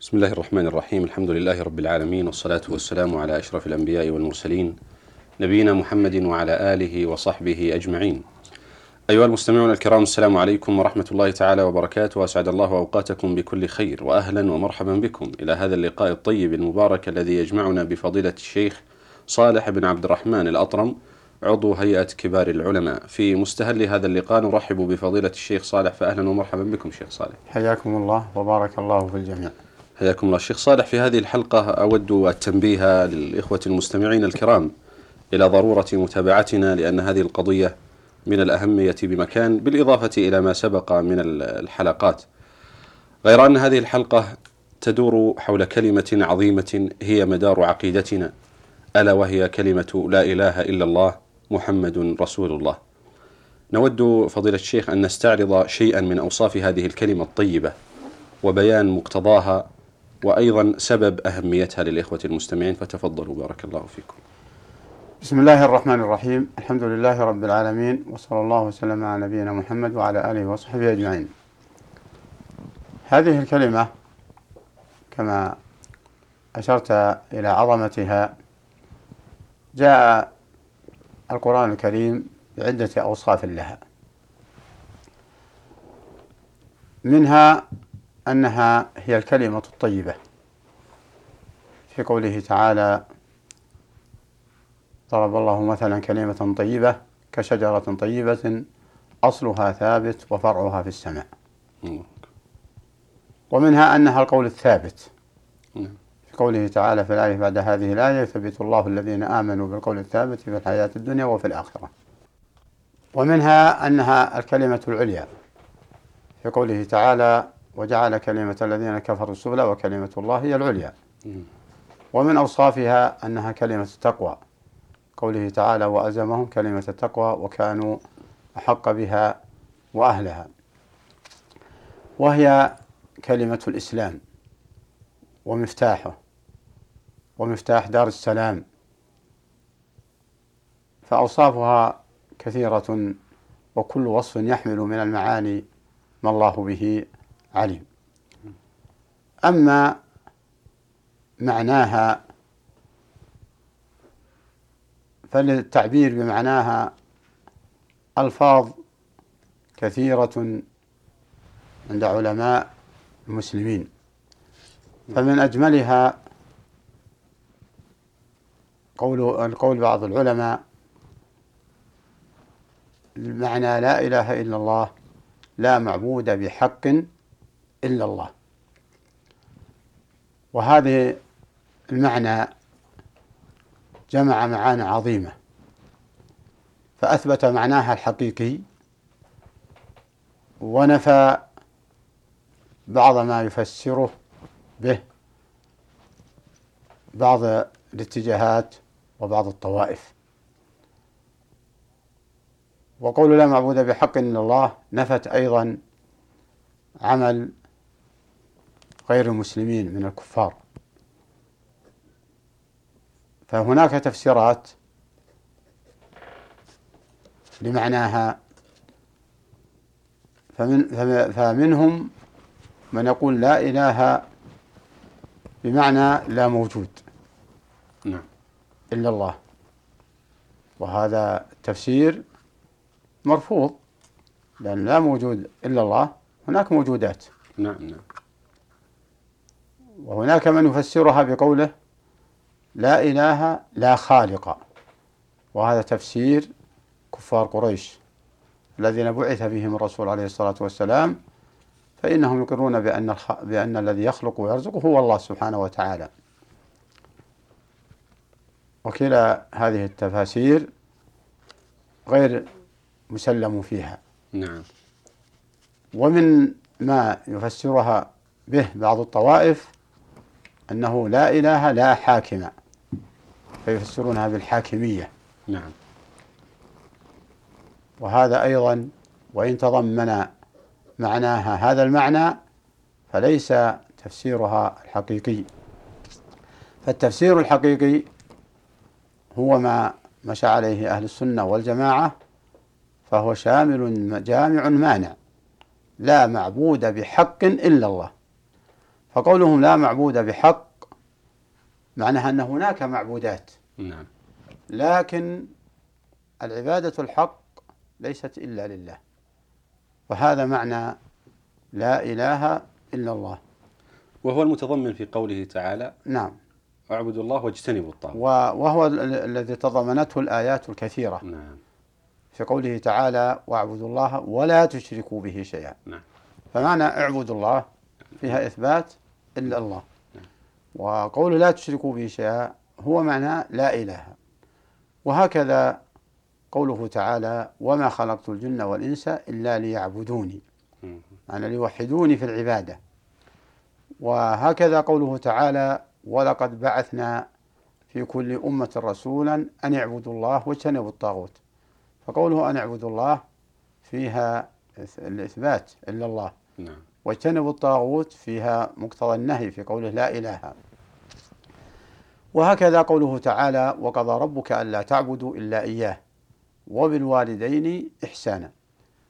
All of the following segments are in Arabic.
بسم الله الرحمن الرحيم الحمد لله رب العالمين والصلاة والسلام على أشرف الأنبياء والمرسلين نبينا محمد وعلى آله وصحبه أجمعين أيها المستمعون الكرام السلام عليكم ورحمة الله تعالى وبركاته وأسعد الله أوقاتكم بكل خير وأهلا ومرحبا بكم إلى هذا اللقاء الطيب المبارك الذي يجمعنا بفضيلة الشيخ صالح بن عبد الرحمن الأطرم عضو هيئة كبار العلماء في مستهل هذا اللقاء نرحب بفضيلة الشيخ صالح فأهلا ومرحبا بكم شيخ صالح حياكم الله وبارك الله في الجميع حياكم الله. الشيخ صالح في هذه الحلقة أود التنبيه للإخوة المستمعين الكرام إلى ضرورة متابعتنا لأن هذه القضية من الأهمية بمكان بالإضافة إلى ما سبق من الحلقات. غير أن هذه الحلقة تدور حول كلمة عظيمة هي مدار عقيدتنا ألا وهي كلمة لا إله إلا الله محمد رسول الله. نود فضيلة الشيخ أن نستعرض شيئا من أوصاف هذه الكلمة الطيبة وبيان مقتضاها وأيضا سبب أهميتها للإخوة المستمعين فتفضلوا بارك الله فيكم. بسم الله الرحمن الرحيم. الحمد لله رب العالمين وصلى الله وسلم على نبينا محمد وعلى آله وصحبه أجمعين. هذه الكلمة كما أشرت إلى عظمتها جاء القرآن الكريم بعدة أوصاف لها. منها أنها هي الكلمة الطيبة. في قوله تعالى ضرب الله مثلا كلمة طيبة كشجرة طيبة أصلها ثابت وفرعها في السماء. ومنها أنها القول الثابت. في قوله تعالى في الآية بعد هذه الآية يثبت الله الذين آمنوا بالقول الثابت في الحياة الدنيا وفي الآخرة. ومنها أنها الكلمة العليا. في قوله تعالى وجعل كلمة الذين كفروا السفلى وكلمة الله هي العليا. ومن أوصافها أنها كلمة التقوى. قوله تعالى وأزمهم كلمة التقوى وكانوا أحق بها وأهلها. وهي كلمة الإسلام ومفتاحه ومفتاح دار السلام. فأوصافها كثيرة وكل وصف يحمل من المعاني ما الله به عليم أما معناها فللتعبير بمعناها ألفاظ كثيرة عند علماء المسلمين. فمن أجملها قول القول بعض العلماء المعنى لا إله إلا الله لا معبود بحق إلا الله. وهذه المعنى جمع معاني عظيمة. فأثبت معناها الحقيقي ونفى بعض ما يفسره به بعض الاتجاهات وبعض الطوائف. وقول لا معبود بحق إلا الله نفت أيضا عمل غير المسلمين من الكفار. فهناك تفسيرات لمعناها فمن فمنهم من يقول لا إله بمعنى لا موجود نعم. إلا الله. وهذا تفسير مرفوض لأن لا موجود إلا الله هناك موجودات. نعم نعم. وهناك من يفسرها بقوله لا إله لا خالق. وهذا تفسير كفار قريش الذين بعث بهم الرسول عليه الصلاة والسلام فإنهم يقرون بأن بأن الذي يخلق ويرزق هو الله سبحانه وتعالى. وكلا هذه التفاسير غير مسلم فيها. نعم. ومن ما يفسرها به بعض الطوائف أنه لا إله لا حاكم. فيفسرونها بالحاكمية نعم. وهذا أيضا وإن تضمن معناها هذا المعنى فليس تفسيرها الحقيقي. فالتفسير الحقيقي هو ما مشى عليه أهل السنة والجماعة فهو شامل جامع مانع لا معبود بحق إلا الله. فقولهم لا معبود بحق معناها أن هناك معبودات. نعم. لكن العبادة الحق ليست إلا لله. وهذا معنى لا إله إلا الله. وهو المتضمن في قوله تعالى نعم. اعبدوا الله واجتنبوا الطاغوت. وهو الذي تضمنته الآيات الكثيرة. نعم. في قوله تعالى واعبدوا الله ولا تشركوا به شيئا. نعم. فمعنى اعبدوا الله فيها إثبات إلا الله. وقول لا تشركوا به شيئا هو معنى لا إله. وهكذا قوله تعالى وما خلقت الجن والإنس إلا ليعبدوني معنى ليوحدوني في العبادة. وهكذا قوله تعالى ولقد بعثنا في كل أمة رسولا أن اعبدوا الله واجتنبوا الطاغوت فقوله أن اعبدوا الله فيها الإثبات إلا الله. نعم. واجتنبوا الطاغوت فيها مقتضى النهي في قوله لا إله. وهكذا قوله تعالى وقضى ربك ألا تعبدوا إلا إياه وبالوالدين إحسانا.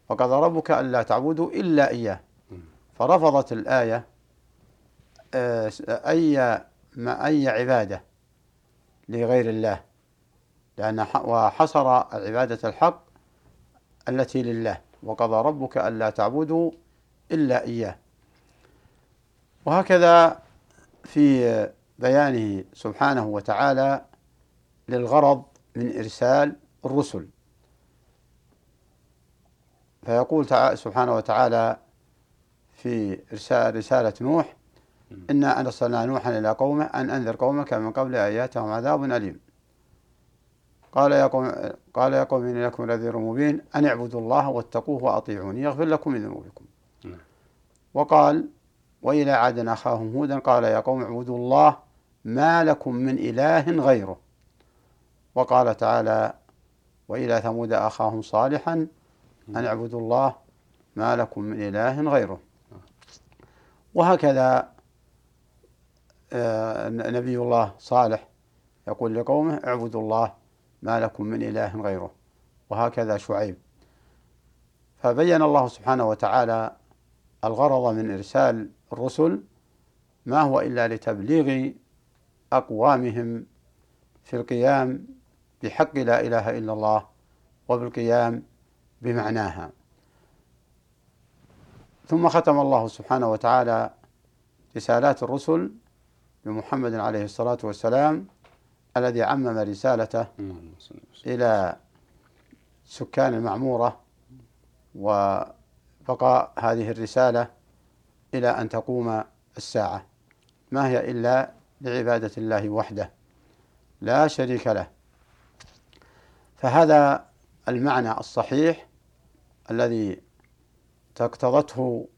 وقضى ربك ألا تعبدوا إلا إياه. فرفضت الآية آه، أي ما أي عبادة لغير الله. لأن وحصر العبادة الحق التي لله. وقضى ربك ألا تعبدوا إلا إياه. وهكذا في بيانه سبحانه وتعالى للغرض من إرسال الرسل. فيقول سبحانه وتعالى في إرسال رسالة نوح إنا أرسلنا نوحا إلى قومه أن أنذر قومك من قبل أن يأتهم عذاب أليم. قال يا قوم قال يا قوم إني لكم نذير مبين أن اعبدوا الله واتقوه وأطيعوني يغفر لكم من ذنوبكم. وقال وإلى عاد أخاهم هودا قال يا قوم اعبدوا الله ما لكم من إله غيره. وقال تعالى وإلى ثمود أخاهم صالحا أن اعبدوا الله ما لكم من إله غيره. وهكذا آه، نبي الله صالح يقول لقومه اعبدوا الله ما لكم من إله غيره. وهكذا شعيب. فبين الله سبحانه وتعالى الغرض من إرسال الرسل ما هو إلا لتبليغ أقوامهم في القيام بحق لا إله إلا الله وبالقيام بمعناها. ثم ختم الله سبحانه وتعالى رسالات الرسل بمحمد عليه الصلاة والسلام الذي عمم رسالته إلى سكان المعمورة وبقاء هذه الرسالة إلى أن تقوم الساعة. ما هي إلا لعبادة الله وحده لا شريك له. فهذا المعنى الصحيح الذي اقتضته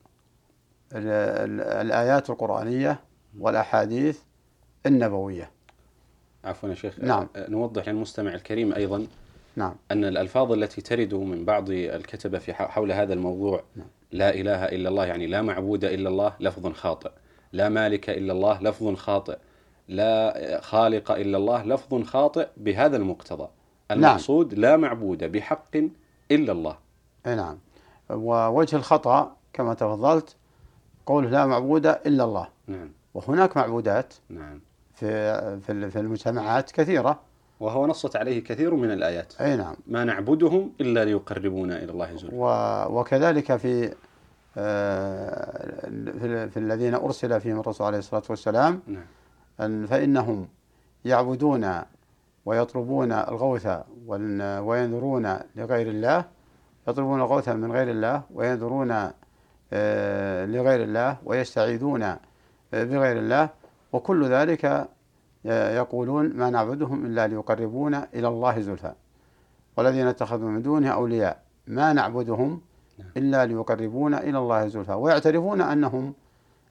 الآيات القرآنية والأحاديث النبوية. عفوا يا شيخ. نعم. نوضح للمستمع الكريم أيضا نعم. أن الألفاظ التي ترد من بعض الكتبة في حول هذا الموضوع نعم. لا إله إلا الله يعني لا معبود إلا الله لفظ خاطئ. لا مالك إلا الله لفظ خاطئ. لا خالق إلا الله لفظ خاطئ بهذا المقتضى. نعم. المقصود لا معبود بحق إلا الله. نعم. ووجه الخطأ كما تفضلت قوله لا معبود إلا الله. نعم. وهناك معبودات نعم. في في المجتمعات كثيرة. وهو نصت عليه كثير من الآيات. أي نعم. ما نعبدهم إلا ليقربونا إلى الله زلفى. وكذلك في آه، في, في الذين أرسل فيهم الرسول عليه الصلاة والسلام نعم. فإنهم يعبدون ويطلبون الغوث وينذرون لغير الله يطلبون الغوث من غير الله وينذرون آه، لغير الله ويستعيذون آه، بغير الله وكل ذلك يقولون ما نعبدهم إلا ليقربونا إلى الله زلفى والذين اتخذوا من دونه أولياء ما نعبدهم نعم. إلا ليقربونا إلى الله زلفى ويعترفون أنهم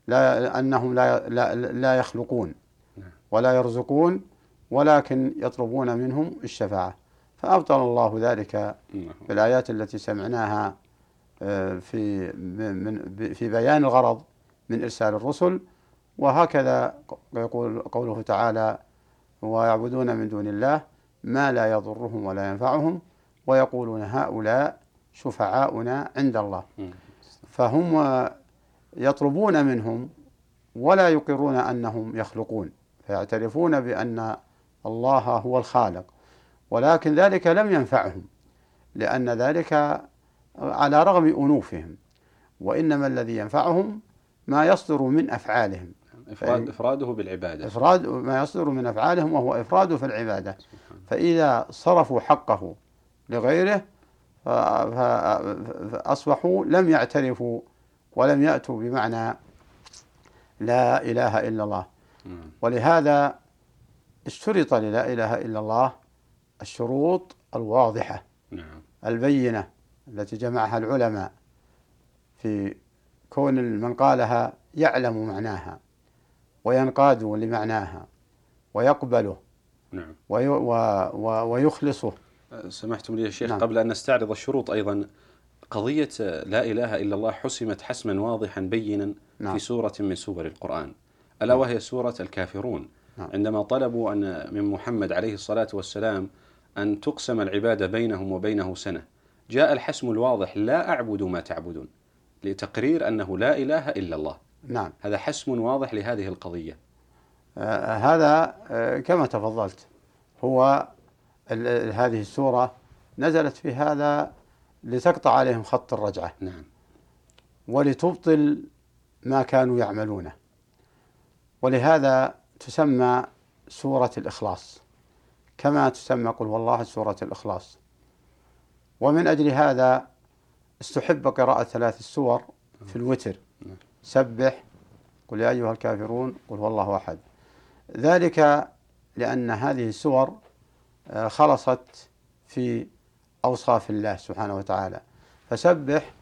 لا أنهم لا لا, لا يخلقون نعم. ولا يرزقون ولكن يطلبون منهم الشفاعة فأبطل الله ذلك. بالآيات التي سمعناها آه، في من في بيان الغرض من إرسال الرسل وهكذا يقول قوله تعالى ويعبدون من دون الله ما لا يضرهم ولا ينفعهم ويقولون هؤلاء شفعاؤنا عند الله. فهم يطلبون منهم ولا يقرون أنهم يخلقون فيعترفون بأن الله هو الخالق ولكن ذلك لم ينفعهم لأن ذلك على رغم أنوفهم وإنما الذي ينفعهم ما يصدر من أفعالهم إفراد إفراده بالعبادة. افراد ما يصدر من أفعالهم وهو إفراده في العبادة. فإذا صرفوا حقه لغيره ف- ف- فأصبحوا لم يعترفوا ولم يأتوا بمعنى لا إله إلا الله. ولهذا اشترط للا إله إلا الله الشروط الواضحة نعم. البينة التي جمعها العلماء في كون من قالها يعلم معناها. وينقاد لمعناها ويقبله نعم وي و و ويخلصه سمحتم لي يا شيخ نعم. قبل أن نستعرض الشروط أيضا قضية لا إله إلا الله حسمت حسما واضحا بينا نعم. في سورة من سور القرآن ألا وهي سورة الكافرون نعم. عندما طلبوا أن من محمد عليه الصلاة والسلام أن تقسم العبادة بينهم وبينه سنة جاء الحسم الواضح لا أعبد ما تعبدون لتقرير أنه لا إله إلا الله نعم. هذا حسم واضح لهذه القضية. آه هذا آه كما تفضلت هو هذه السورة نزلت في هذا لتقطع عليهم خط الرجعة. نعم. ولتبطل ما كانوا يعملونه. ولهذا تسمى سورة الإخلاص. كما تسمى قل والله سورة الإخلاص. ومن أجل هذا استحب قراءة ثلاث السور في الوتر. سبح قل يا أيها الكافرون قل هو الله أحد. ذلك لأن هذه السور آه، خلصت في أوصاف الله سبحانه وتعالى. فسبح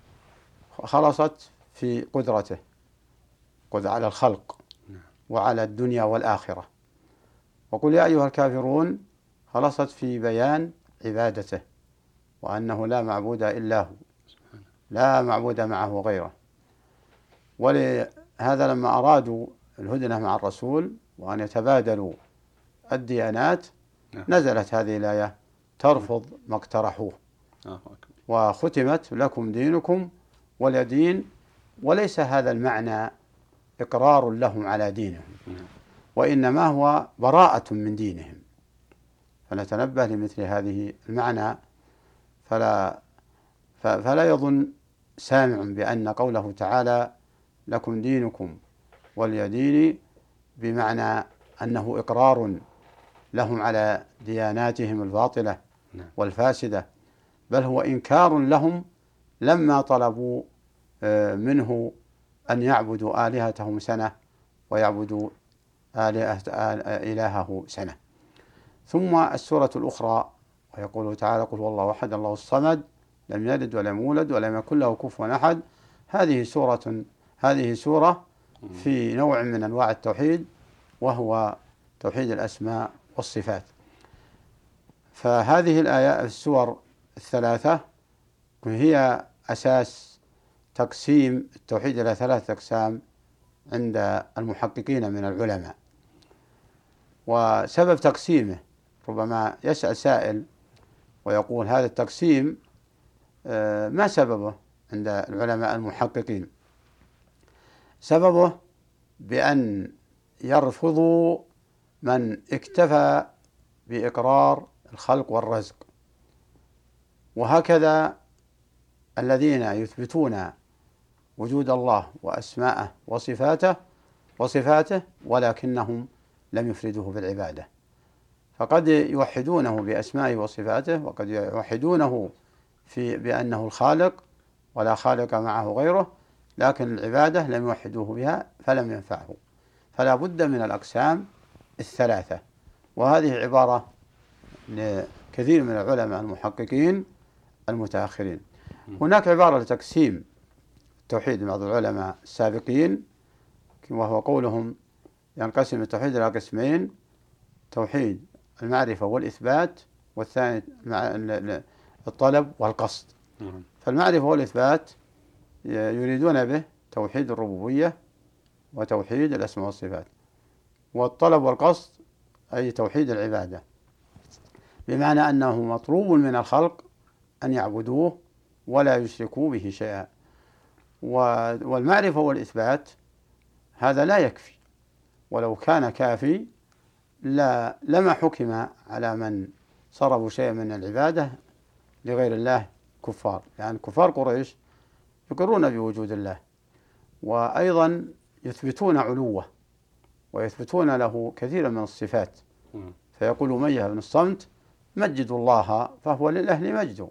خلصت في قدرته قد على الخلق وعلى الدنيا والآخرة. وقل يا أيها الكافرون خلصت في بيان عبادته وأنه لا معبود إلا هو لا معبود معه غيره. ولهذا لما أرادوا الهدنة مع الرسول وأن يتبادلوا الديانات نعم. نزلت هذه الآية ترفض ما اقترحوه آه. وختمت لكم دينكم ولي دين وليس هذا المعنى إقرار لهم على دينهم نعم. وإنما هو براءة من دينهم فنتنبه لمثل هذه المعنى فلا فلا يظن سامع بأن قوله تعالى لكم دينكم ولي ديني بمعنى أنه إقرار لهم على دياناتهم الباطلة نعم. والفاسدة بل هو إنكار لهم لما طلبوا آه، منه أن يعبدوا آلهتهم سنة ويعبدوا آلهة آل- إلهه سنة ثم السورة الأخرى ويقول تعالى قل هو الله أحد الله الصمد لم يلد ولم يولد ولم يكن له كفوا أحد هذه سورة هذه سورة في نوع من أنواع التوحيد وهو توحيد الأسماء والصفات. فهذه الآيات السور الثلاثة هي أساس تقسيم التوحيد إلى ثلاثة أقسام عند المحققين من العلماء. وسبب تقسيمه ربما يسأل سائل ويقول هذا التقسيم آه، ما سببه عند العلماء المحققين؟ سببه بأن يرفضوا من اكتفى بإقرار الخلق والرزق. وهكذا الذين يثبتون وجود الله وأسماءه وصفاته وصفاته ولكنهم لم يفردوه بالعبادة. فقد يوحدونه بأسمائه وصفاته وقد يوحدونه في بأنه الخالق ولا خالق معه غيره لكن العبادة لم يوحدوه بها فلم ينفعه. فلا بد من الأقسام الثلاثة. وهذه عبارة لكثير من العلماء المحققين المتأخرين. هناك عبارة لتقسيم التوحيد بعض العلماء السابقين وهو قولهم ينقسم التوحيد إلى قسمين توحيد المعرفة والإثبات والثاني الطلب والقصد. نعم. فالمعرفة والإثبات يريدون به توحيد الربوبية وتوحيد الأسماء والصفات. والطلب والقصد أي توحيد العبادة. بمعنى أنه مطلوب من الخلق أن يعبدوه ولا يشركوا به شيئا. والمعرفة والإثبات هذا لا يكفي. ولو كان كافي لا لما حكم على من صرفوا شيئا من العبادة لغير الله كفار. يعني كفار قريش يقرون بوجود الله وأيضا يثبتون علوه ويثبتون له كثيرا من الصفات. فيقول أمية بن الصمت؟ مجدوا الله فهو للأهل مجد.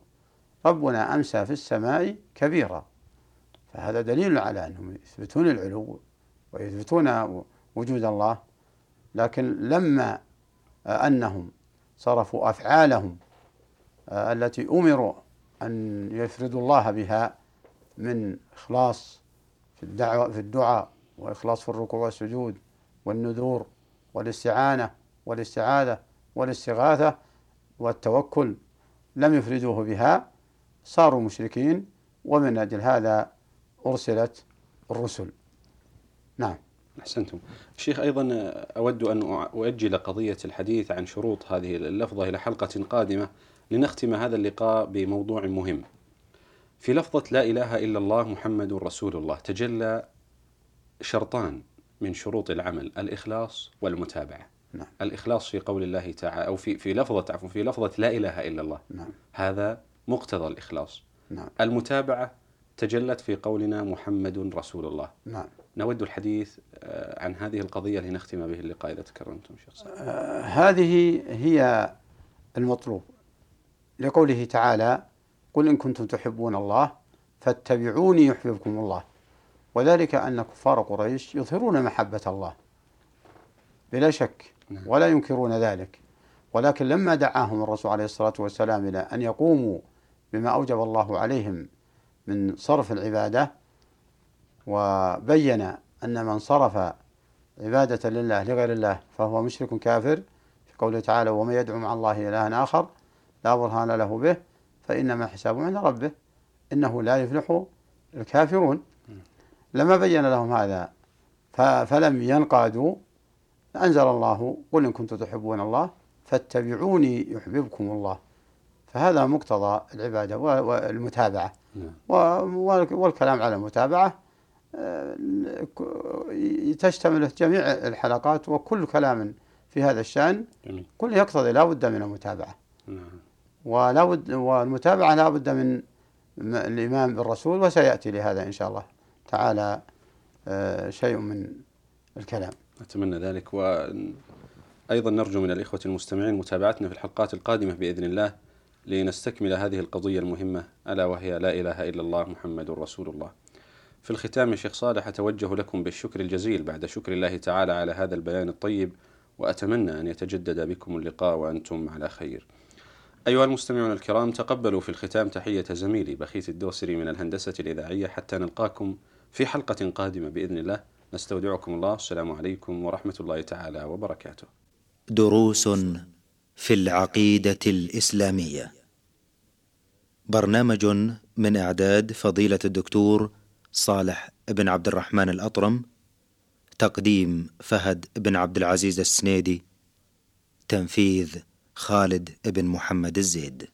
ربنا أمسى في السماء كبيرا. فهذا دليل على أنهم يثبتون العلو ويثبتون وجود الله. لكن لما أنهم صرفوا أفعالهم التي أمروا أن يفردوا الله بها من إخلاص في الدعوة في الدعاء وإخلاص في الركوع والسجود والنذور والاستعانة والاستعاذة والاستغاثة والتوكل لم يفردوه بها صاروا مشركين ومن أجل هذا أرسلت الرسل. نعم. أحسنتم. شيخ أيضا أود أن أؤجل قضية الحديث عن شروط هذه اللفظة إلى حلقة قادمة لنختم هذا اللقاء بموضوع مهم. في لفظة لا إله إلا الله محمد رسول الله تجلى شرطان من شروط العمل الإخلاص والمتابعة نعم. الإخلاص في قول الله تعالى أو في في لفظة عفوا في لفظة لا إله إلا الله نعم. هذا مقتضى الإخلاص نعم. المتابعة تجلت في قولنا محمد رسول الله نعم. نود الحديث آه، عن هذه القضية لنختم به اللقاء إذا تكرمتم شيخ آه هذه هي المطلوب لقوله تعالى قل إن كنتم تحبون الله فاتبعوني يحببكم الله وذلك أن كفار قريش يظهرون محبة الله بلا شك. ولا ينكرون ذلك ولكن لما دعاهم الرسول عليه الصلاة والسلام إلى أن يقوموا بما أوجب الله عليهم من صرف العبادة وبين أن من صرف عبادة لله لغير الله فهو مشرك كافر في قوله تعالى ومن يدعو مع الله إلها آخر لا برهان له به فإنما حسابه عند ربه إنه لا يفلح الكافرون. لما بين لهم هذا فلم ينقادوا أنزل الله قل إن كنتم تحبون الله فاتبعوني يحببكم الله. فهذا مقتضى العبادة والمتابعة. نعم. والكلام على المتابعة آه، تشتمل جميع الحلقات وكل كلام في هذا الشأن كل يقتضي لا بد من المتابعة. نعم. ولا بد والمتابعة لا بد من الإيمان بالرسول وسيأتي لهذا إن شاء الله تعالى آه، شيء من الكلام. أتمنى ذلك. وأيضا نرجو من الإخوة المستمعين متابعتنا في الحلقات القادمة بإذن الله لنستكمل هذه القضية المهمة ألا وهي لا إله إلا الله محمد رسول الله. في الختام شيخ صالح أتوجه لكم بالشكر الجزيل بعد شكر الله تعالى على هذا البيان الطيب وأتمنى أن يتجدد بكم اللقاء وأنتم على خير. أيها المستمعون الكرام تقبلوا في الختام تحية زميلي بخيت الدوسري من الهندسة الإذاعية حتى نلقاكم في حلقة قادمة بإذن الله. نستودعكم الله. السلام عليكم ورحمة الله تعالى وبركاته. دروس في العقيدة الإسلامية. برنامج من إعداد فضيلة الدكتور صالح بن عبد الرحمن الأطرم تقديم فهد بن عبد العزيز السنيدي تنفيذ خالد بن محمد الزيد.